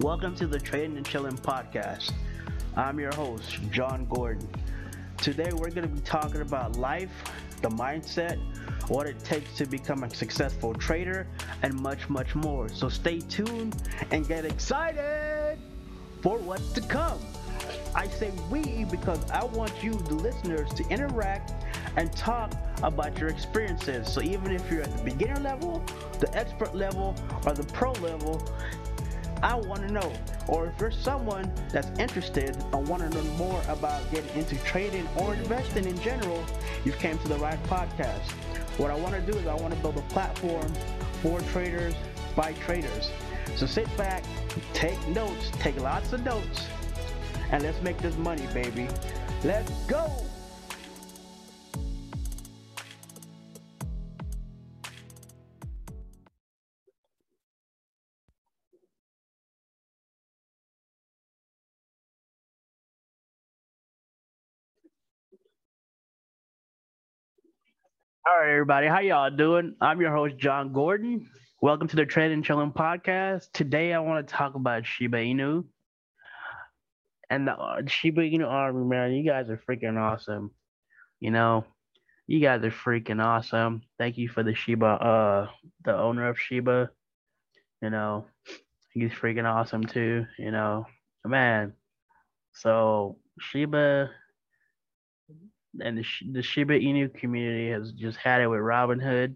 Welcome to the Trading and Chilling podcast. I'm your host, John Gordon. Today we're going to be talking about life, the mindset, what it takes to become a successful trader, and much, much more. So stay tuned and get excited for what's to come. I say we because I want you, the listeners, to interact and talk about your experiences. So even if you're at the beginner level, the expert level, or the pro level, I want to know. Or if you're someone that's interested and want to know more about getting into trading or investing in general, you've came to the right podcast. What I want to do is I want to build a platform for traders by traders. So sit back, take notes, take lots of notes, and let's make this money, baby. Let's go! All right, everybody. How y'all doing? I'm your host, John Gordon. Welcome to the Trade and Chilling podcast. Today, I want to talk about Shiba Inu and the uh, Shiba Inu army. Man, you guys are freaking awesome. You know, you guys are freaking awesome. Thank you for the Shiba, uh, the owner of Shiba. You know, he's freaking awesome too. You know, man. So Shiba and the, the Shiba Inu community has just had it with Robinhood.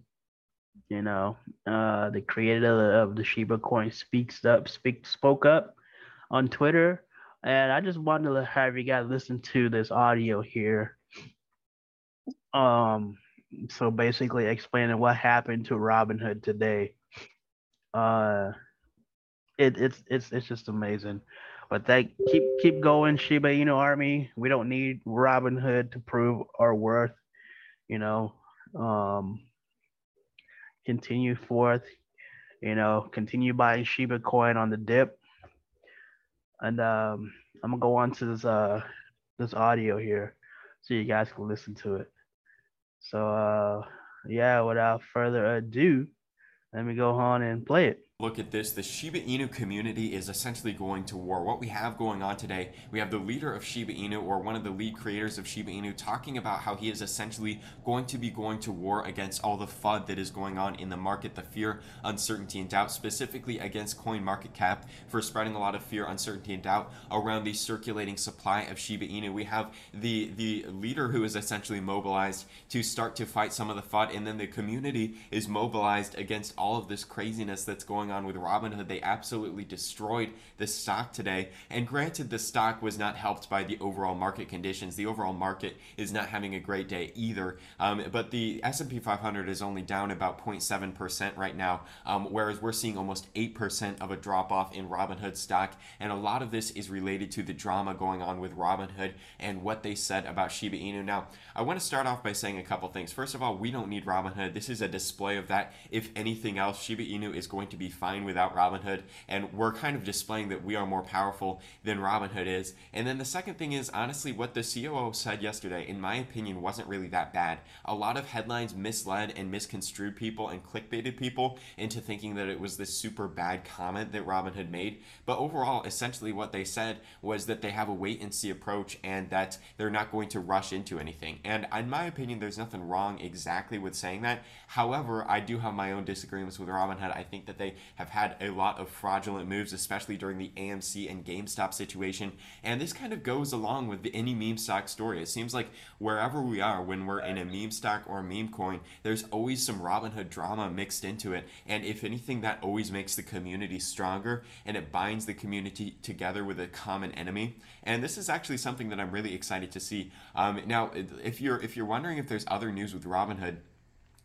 You know, uh, the creator of the Shiba coin speaks up, speak spoke up on Twitter, and I just wanted to have you guys listen to this audio here. Um, so basically explaining what happened to Robinhood today. Uh, it, it's it's it's just amazing. But they keep keep going, Shiba Inu Army. We don't need Robinhood to prove our worth. You know, um, continue forth. You know, continue buying Shiba coin on the dip. And um, I'm gonna go on to this uh this audio here, so you guys can listen to it. So uh, yeah, without further ado, let me go on and play it look at this, the Shiba Inu community is essentially going to war. What we have going on today, we have the leader of Shiba Inu, or one of the lead creators of Shiba Inu, talking about how he is essentially going to be going to war against all the FUD that is going on in the market, the fear, uncertainty, and doubt, specifically against CoinMarketCap for spreading a lot of fear, uncertainty, and doubt around the circulating supply of Shiba Inu. We have the the leader who is essentially mobilized to start to fight some of the FUD, and then the community is mobilized against all of this craziness that's going going on with Robinhood. They absolutely destroyed the stock today. And granted, the stock was not helped by the overall market conditions. The overall market is not having a great day either. Um, but the S&P 500 is only down about 0.7% right now, um, whereas we're seeing almost 8% of a drop off in Robinhood stock. And a lot of this is related to the drama going on with Robinhood and what they said about Shiba Inu. Now, I want to start off by saying a couple things. First of all, we don't need Robinhood. This is a display of that. If anything else, Shiba Inu is going to be fine without Robinhood, and we're kind of displaying that we are more powerful than Robinhood is. And then the second thing is honestly what the COO said yesterday, in my opinion, wasn't really that bad. A lot of headlines misled and misconstrued people and clickbaited people into thinking that it was this super bad comment that Robinhood made. But overall, essentially what they said was that they have a wait and see approach and that they're not going to rush into anything. And in my opinion, there's nothing wrong exactly with saying that. However, I do have my own disagreements with Robinhood. I think that they have had a lot of fraudulent moves, especially during the AMC and GameStop situation. And this kind of goes along with any meme stock story. It seems like wherever we are, when we're in a meme stock or a meme coin, there's always some Robinhood drama mixed into it. And if anything, that always makes the community stronger and it binds the community together with a common enemy. And this is actually something that I'm really excited to see. Um, now, if you're if you're wondering if there's other news with Robinhood,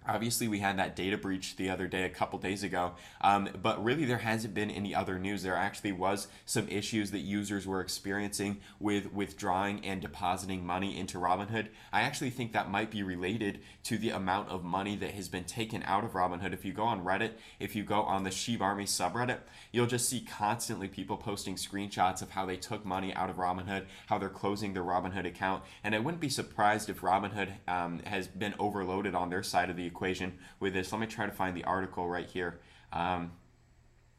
Obviously, we had that data breach the other day, a couple days ago, um, but really there hasn't been any other news. There actually was some issues that users were experiencing with withdrawing and depositing money into Robinhood. I actually think that might be related to the amount of money that has been taken out of Robinhood. If you go on Reddit, if you go on the Shiba Army subreddit, you'll just see constantly people posting screenshots of how they took money out of Robinhood, how they're closing their Robinhood account, and I wouldn't be surprised if Robinhood um, has been overloaded on their side of the equation with this. Let me try to find the article right here. Um,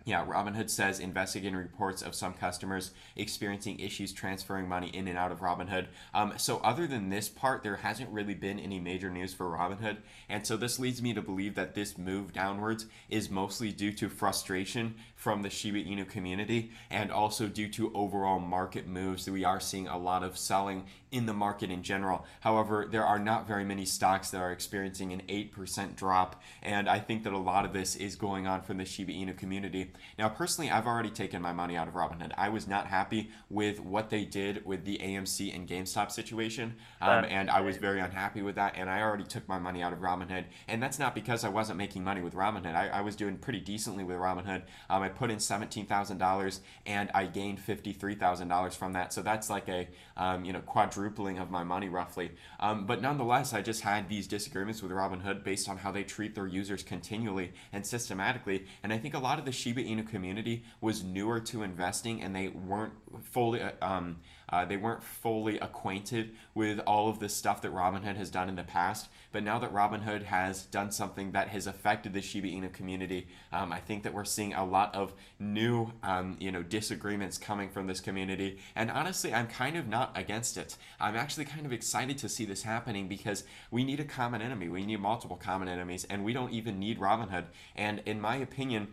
Yeah, Robinhood says investigating reports of some customers experiencing issues transferring money in and out of Robinhood. Um, so, other than this part, there hasn't really been any major news for Robinhood. And so, this leads me to believe that this move downwards is mostly due to frustration from the Shiba Inu community and also due to overall market moves. We are seeing a lot of selling in the market in general. However, there are not very many stocks that are experiencing an 8% drop. And I think that a lot of this is going on from the Shiba Inu community. Now, personally, I've already taken my money out of Robinhood. I was not happy with what they did with the AMC and GameStop situation, um, and I was very unhappy with that. And I already took my money out of Robinhood, and that's not because I wasn't making money with Robinhood. I, I was doing pretty decently with Robinhood. Um, I put in seventeen thousand dollars, and I gained fifty-three thousand dollars from that. So that's like a um, you know quadrupling of my money roughly. Um, but nonetheless, I just had these disagreements with Robinhood based on how they treat their users continually and systematically. And I think a lot of the Shiba Inu community was newer to investing and they weren't fully uh, um, uh, they weren't fully acquainted with all of the stuff that Robinhood has done in the past. But now that Robinhood has done something that has affected the Shiba Inu community, um, I think that we're seeing a lot of new, um, you know, disagreements coming from this community. And honestly, I'm kind of not against it. I'm actually kind of excited to see this happening because we need a common enemy. We need multiple common enemies, and we don't even need Robinhood. And in my opinion,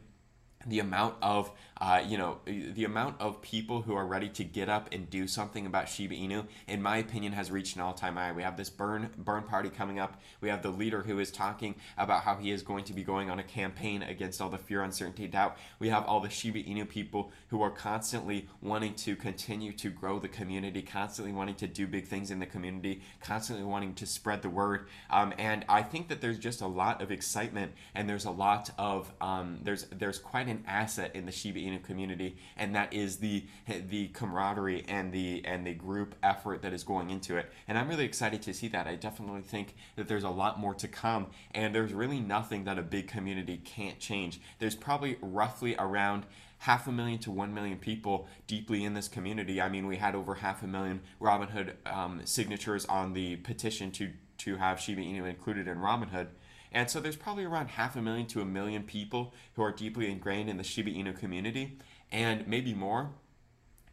the amount of uh, you know the amount of people who are ready to get up and do something about Shiba Inu, in my opinion, has reached an all-time high. We have this burn burn party coming up. We have the leader who is talking about how he is going to be going on a campaign against all the fear, uncertainty, doubt. We have all the Shiba Inu people who are constantly wanting to continue to grow the community, constantly wanting to do big things in the community, constantly wanting to spread the word. Um, and I think that there's just a lot of excitement and there's a lot of um, there's there's quite an asset in the Shiba Inu community, and that is the the camaraderie and the and the group effort that is going into it. And I'm really excited to see that. I definitely think that there's a lot more to come, and there's really nothing that a big community can't change. There's probably roughly around half a million to one million people deeply in this community. I mean, we had over half a million Robinhood um, signatures on the petition to to have Shiba Inu included in Robinhood. And so there's probably around half a million to a million people who are deeply ingrained in the Shiba Inu community, and maybe more.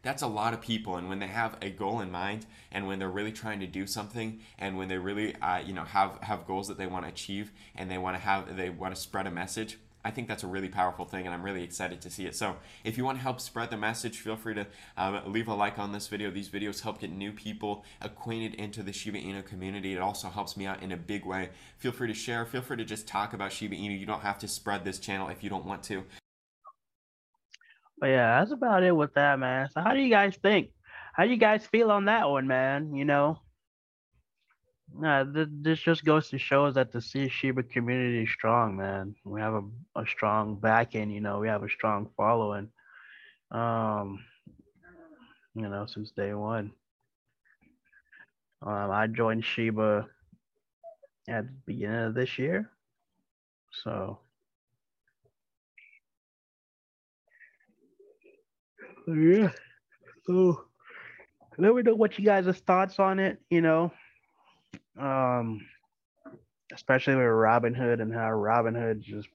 That's a lot of people, and when they have a goal in mind, and when they're really trying to do something, and when they really, uh, you know, have have goals that they want to achieve, and they want to have, they want to spread a message, I think that's a really powerful thing, and I'm really excited to see it. So, if you want to help spread the message, feel free to um, leave a like on this video. These videos help get new people acquainted into the Shiba Inu community. It also helps me out in a big way. Feel free to share. Feel free to just talk about Shiba Inu. You don't have to spread this channel if you don't want to. But yeah, that's about it with that, man. So, how do you guys think? How do you guys feel on that one, man? You know, Nah, th- this just goes to show that the Sea Shiba community is strong, man. We have a, a strong backing, you know, we have a strong following. Um, you know, since day one. Um, I joined Shiba at the beginning of this year. So yeah. So let me know what you guys' thoughts on it, you know um, especially with Robinhood and how Robin Robinhood just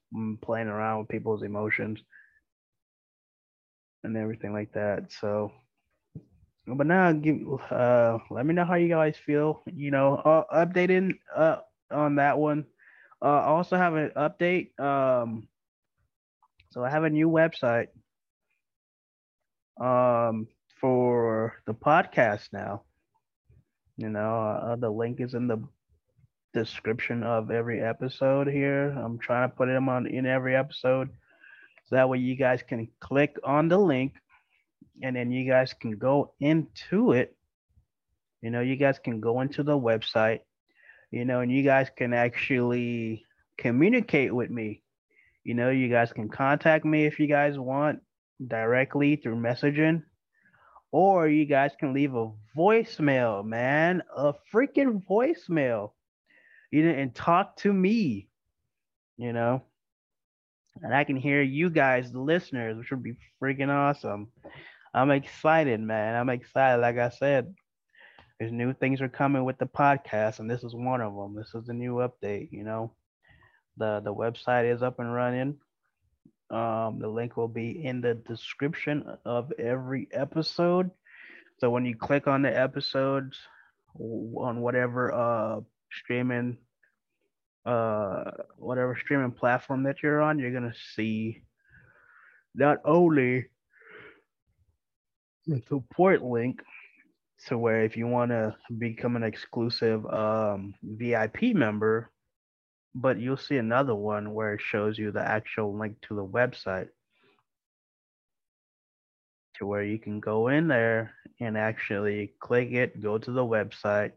playing around with people's emotions and everything like that. So, but now give uh, let me know how you guys feel. You know, uh, updating uh on that one. Uh, I also have an update. Um, so I have a new website um for the podcast now. You know, uh, the link is in the description of every episode here. I'm trying to put them on in every episode. So that way you guys can click on the link and then you guys can go into it. You know, you guys can go into the website, you know, and you guys can actually communicate with me. You know, you guys can contact me if you guys want directly through messaging or you guys can leave a voicemail, man, a freaking voicemail, you know, and talk to me, you know, and I can hear you guys, the listeners, which would be freaking awesome. I'm excited, man. I'm excited. Like I said, there's new things are coming with the podcast, and this is one of them. This is the new update. You know, the the website is up and running. Um, the link will be in the description of every episode. So when you click on the episodes on whatever uh streaming uh whatever streaming platform that you're on, you're gonna see not only the support link to where if you want to become an exclusive um, VIP member, but you'll see another one where it shows you the actual link to the website to where you can go in there and actually click it, go to the website,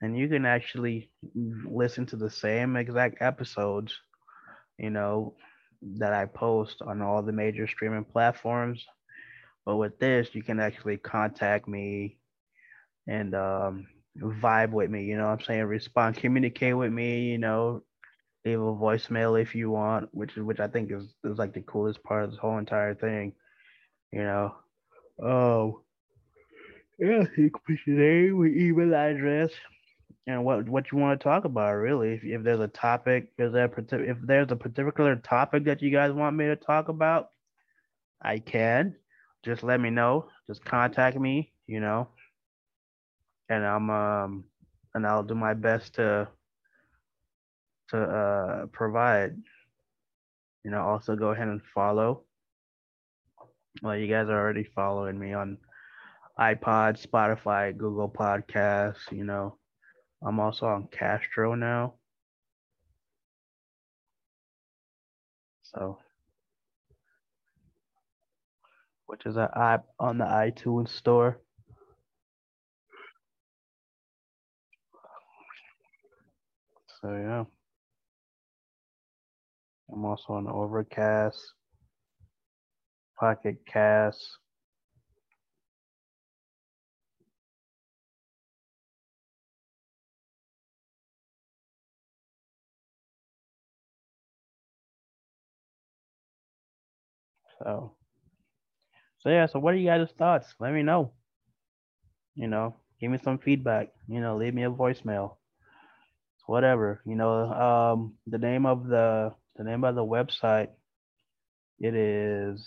and you can actually listen to the same exact episodes, you know, that I post on all the major streaming platforms. But with this, you can actually contact me and um, vibe with me. You know I'm saying? Respond, communicate with me, you know, leave a voicemail if you want, which is which I think is, is like the coolest part of this whole entire thing. You know. Oh yeah, you can put your name, email address, and what what you want to talk about really. If, if there's a topic, is there if there's a particular topic that you guys want me to talk about, I can. Just let me know. Just contact me. You know, and I'm um and I'll do my best to to uh provide. You know, also go ahead and follow. Well, you guys are already following me on iPod, Spotify, Google Podcasts, you know. I'm also on Castro now. So which is an app on the iTunes store. So yeah. I'm also on Overcast, Pocket Cast. So, so yeah. So, what are you guys' thoughts? Let me know. You know, give me some feedback. You know, leave me a voicemail whatever you know um the name of the the name of the website it is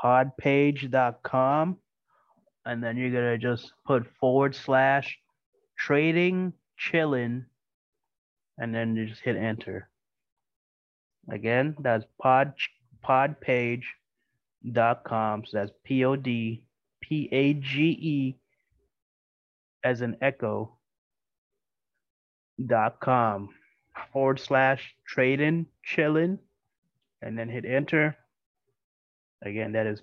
podpage.com and then you're gonna just put forward slash trading chillin and then you just hit enter. Again that's pod podpage.com so that's p-o-d-p-a-g-e as an echo dot com forward slash trading chilling and then hit enter. Again, that is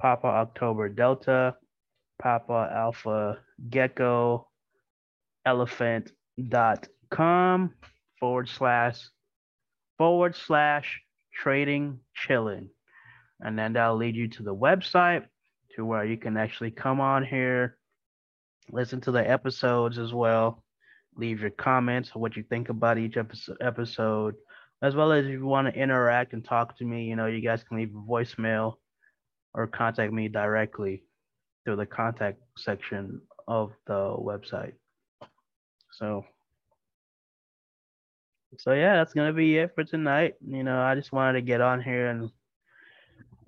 Papa October Delta, Papa Alpha Gecko Elephant dot com forward slash forward slash trading chilling. And then that'll lead you to the website to where you can actually come on here, listen to the episodes as well leave your comments what you think about each episode, as well as if you want to interact and talk to me, you know, you guys can leave a voicemail or contact me directly through the contact section of the website. So, so yeah, that's gonna be it for tonight. You know, I just wanted to get on here and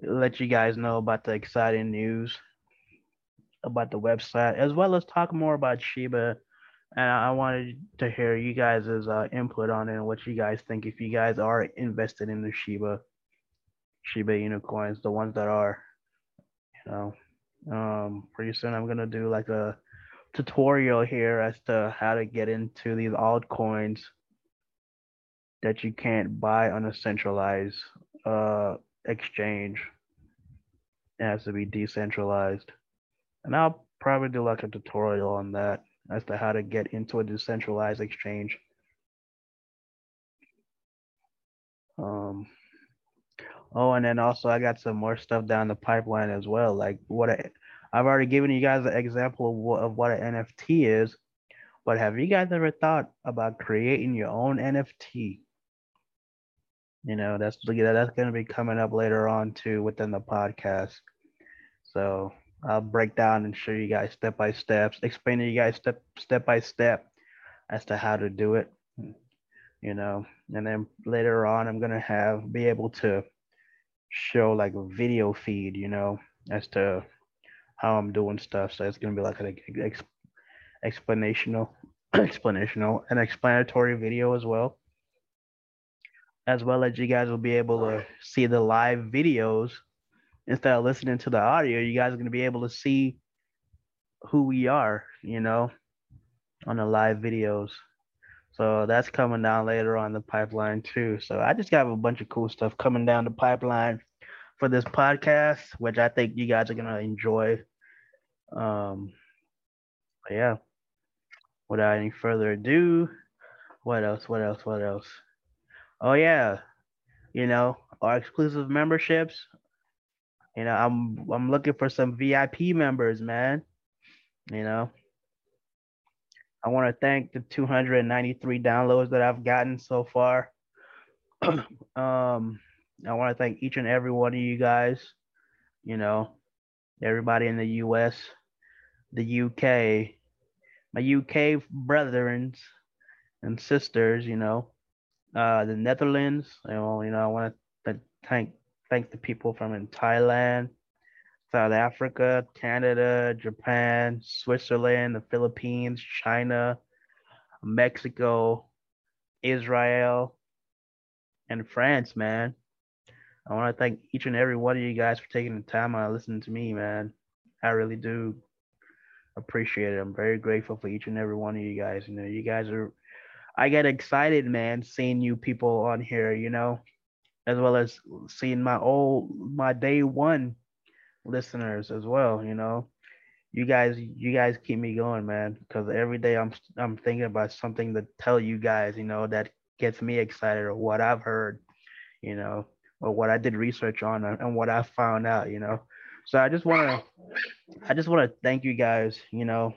let you guys know about the exciting news about the website, as well as talk more about Shiba and I wanted to hear you guys' uh, input on it and what you guys think if you guys are invested in the Shiba Shiba Inu coins, the ones that are, you know. Um, pretty soon I'm gonna do like a tutorial here as to how to get into these altcoins that you can't buy on a centralized uh, exchange. It has to be decentralized. And I'll probably do like a tutorial on that as to how to get into a decentralized exchange. Um, oh, and then also I got some more stuff down the pipeline as well. Like what I, I've already given you guys an example of what, of what an NFT is, but have you guys ever thought about creating your own NFT? You know, that's that's going to be coming up later on too within the podcast. So I'll break down and show you guys step by steps, explain to you guys step step by step as to how to do it. you know. And then later on, I'm gonna have be able to show like a video feed, you know, as to how I'm doing stuff. So it's gonna be like an ex- explanational, explanational, an explanatory video as well. As well as you guys will be able to see the live videos instead of listening to the audio. You guys are gonna be able to see who we are, you know, on the live videos. So that's coming down later on the pipeline too. So I just got a bunch of cool stuff coming down the pipeline for this podcast, which I think you guys are gonna enjoy. Um, yeah. Without any further ado, what else? What else? What else? Oh yeah, you know our exclusive memberships. You know I'm I'm looking for some VIP members, man. You know, I want to thank the 293 downloads that I've gotten so far. um, I want to thank each and every one of you guys. You know, everybody in the U.S., the U.K., my UK brethrens and sisters. You know, uh, the Netherlands. You know, you know, I want to thank thank the people from in Thailand, South Africa, Canada, Japan, Switzerland, the Philippines, China, Mexico, Israel, and France, man. I want to thank each and every one of you guys for taking the time out listening to me, man. I really do appreciate it. I'm very grateful for each and every one of you guys. You know, you guys are I get excited, man, seeing you people on here, you know, as well as seeing my old my day one listeners as well. You know, you guys, you guys keep me going, man. Because every day I'm I'm thinking about something to tell you guys. You know, that gets me excited or what I've heard. You know, or what I did research on and what I found out. You know, so I just want to, I just want to thank you guys. You know,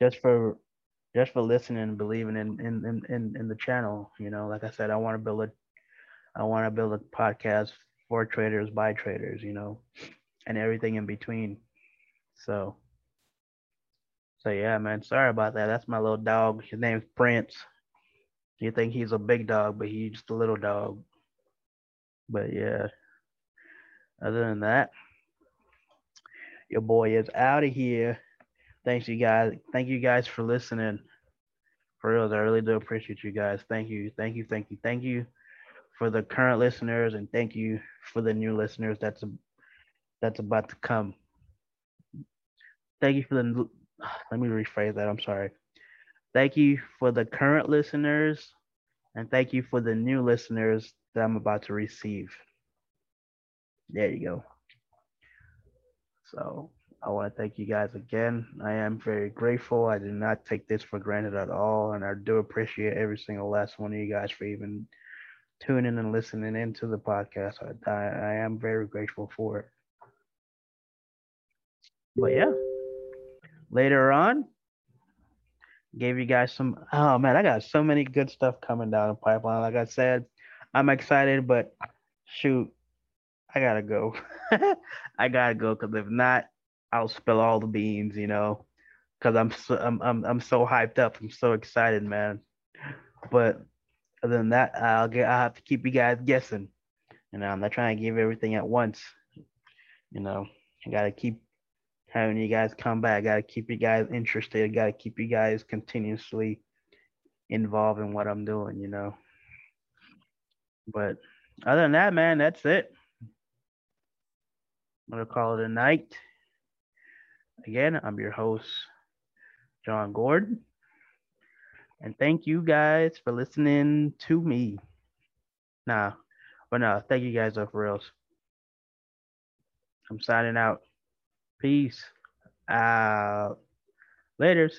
just for just for listening and believing in in in in the channel. You know, like I said, I want to build a I want to build a podcast for traders by traders, you know, and everything in between. So, so yeah, man. Sorry about that. That's my little dog. His name's Prince. You think he's a big dog, but he's just a little dog. But yeah. Other than that, your boy is out of here. Thanks you guys. Thank you guys for listening. For real, I really do appreciate you guys. Thank you. Thank you. Thank you. Thank you for the current listeners and thank you for the new listeners that's a, that's about to come. Thank you for the let me rephrase that. I'm sorry. Thank you for the current listeners and thank you for the new listeners that I'm about to receive. There you go. So I want to thank you guys again. I am very grateful. I did not take this for granted at all. And I do appreciate every single last one of you guys for even tuning and listening into the podcast. I, I am very grateful for it. But yeah, later on, gave you guys some. Oh man, I got so many good stuff coming down the pipeline. Like I said, I'm excited, but shoot, I gotta go. I gotta go because if not, I'll spill all the beans. You know, because I'm so I'm, I'm I'm so hyped up. I'm so excited, man. But other than that, I'll get I have to keep you guys guessing. You um, know, I'm not trying to give everything at once. You know, I gotta keep having you guys come back. I gotta keep you guys interested. I gotta keep you guys continuously involved in what I'm doing, you know. But other than that, man, that's it. I'm gonna call it a night. Again, I'm your host, John Gordon. And thank you guys for listening to me. Nah, but no, thank you guys though for reals. I'm signing out. Peace out. Laters.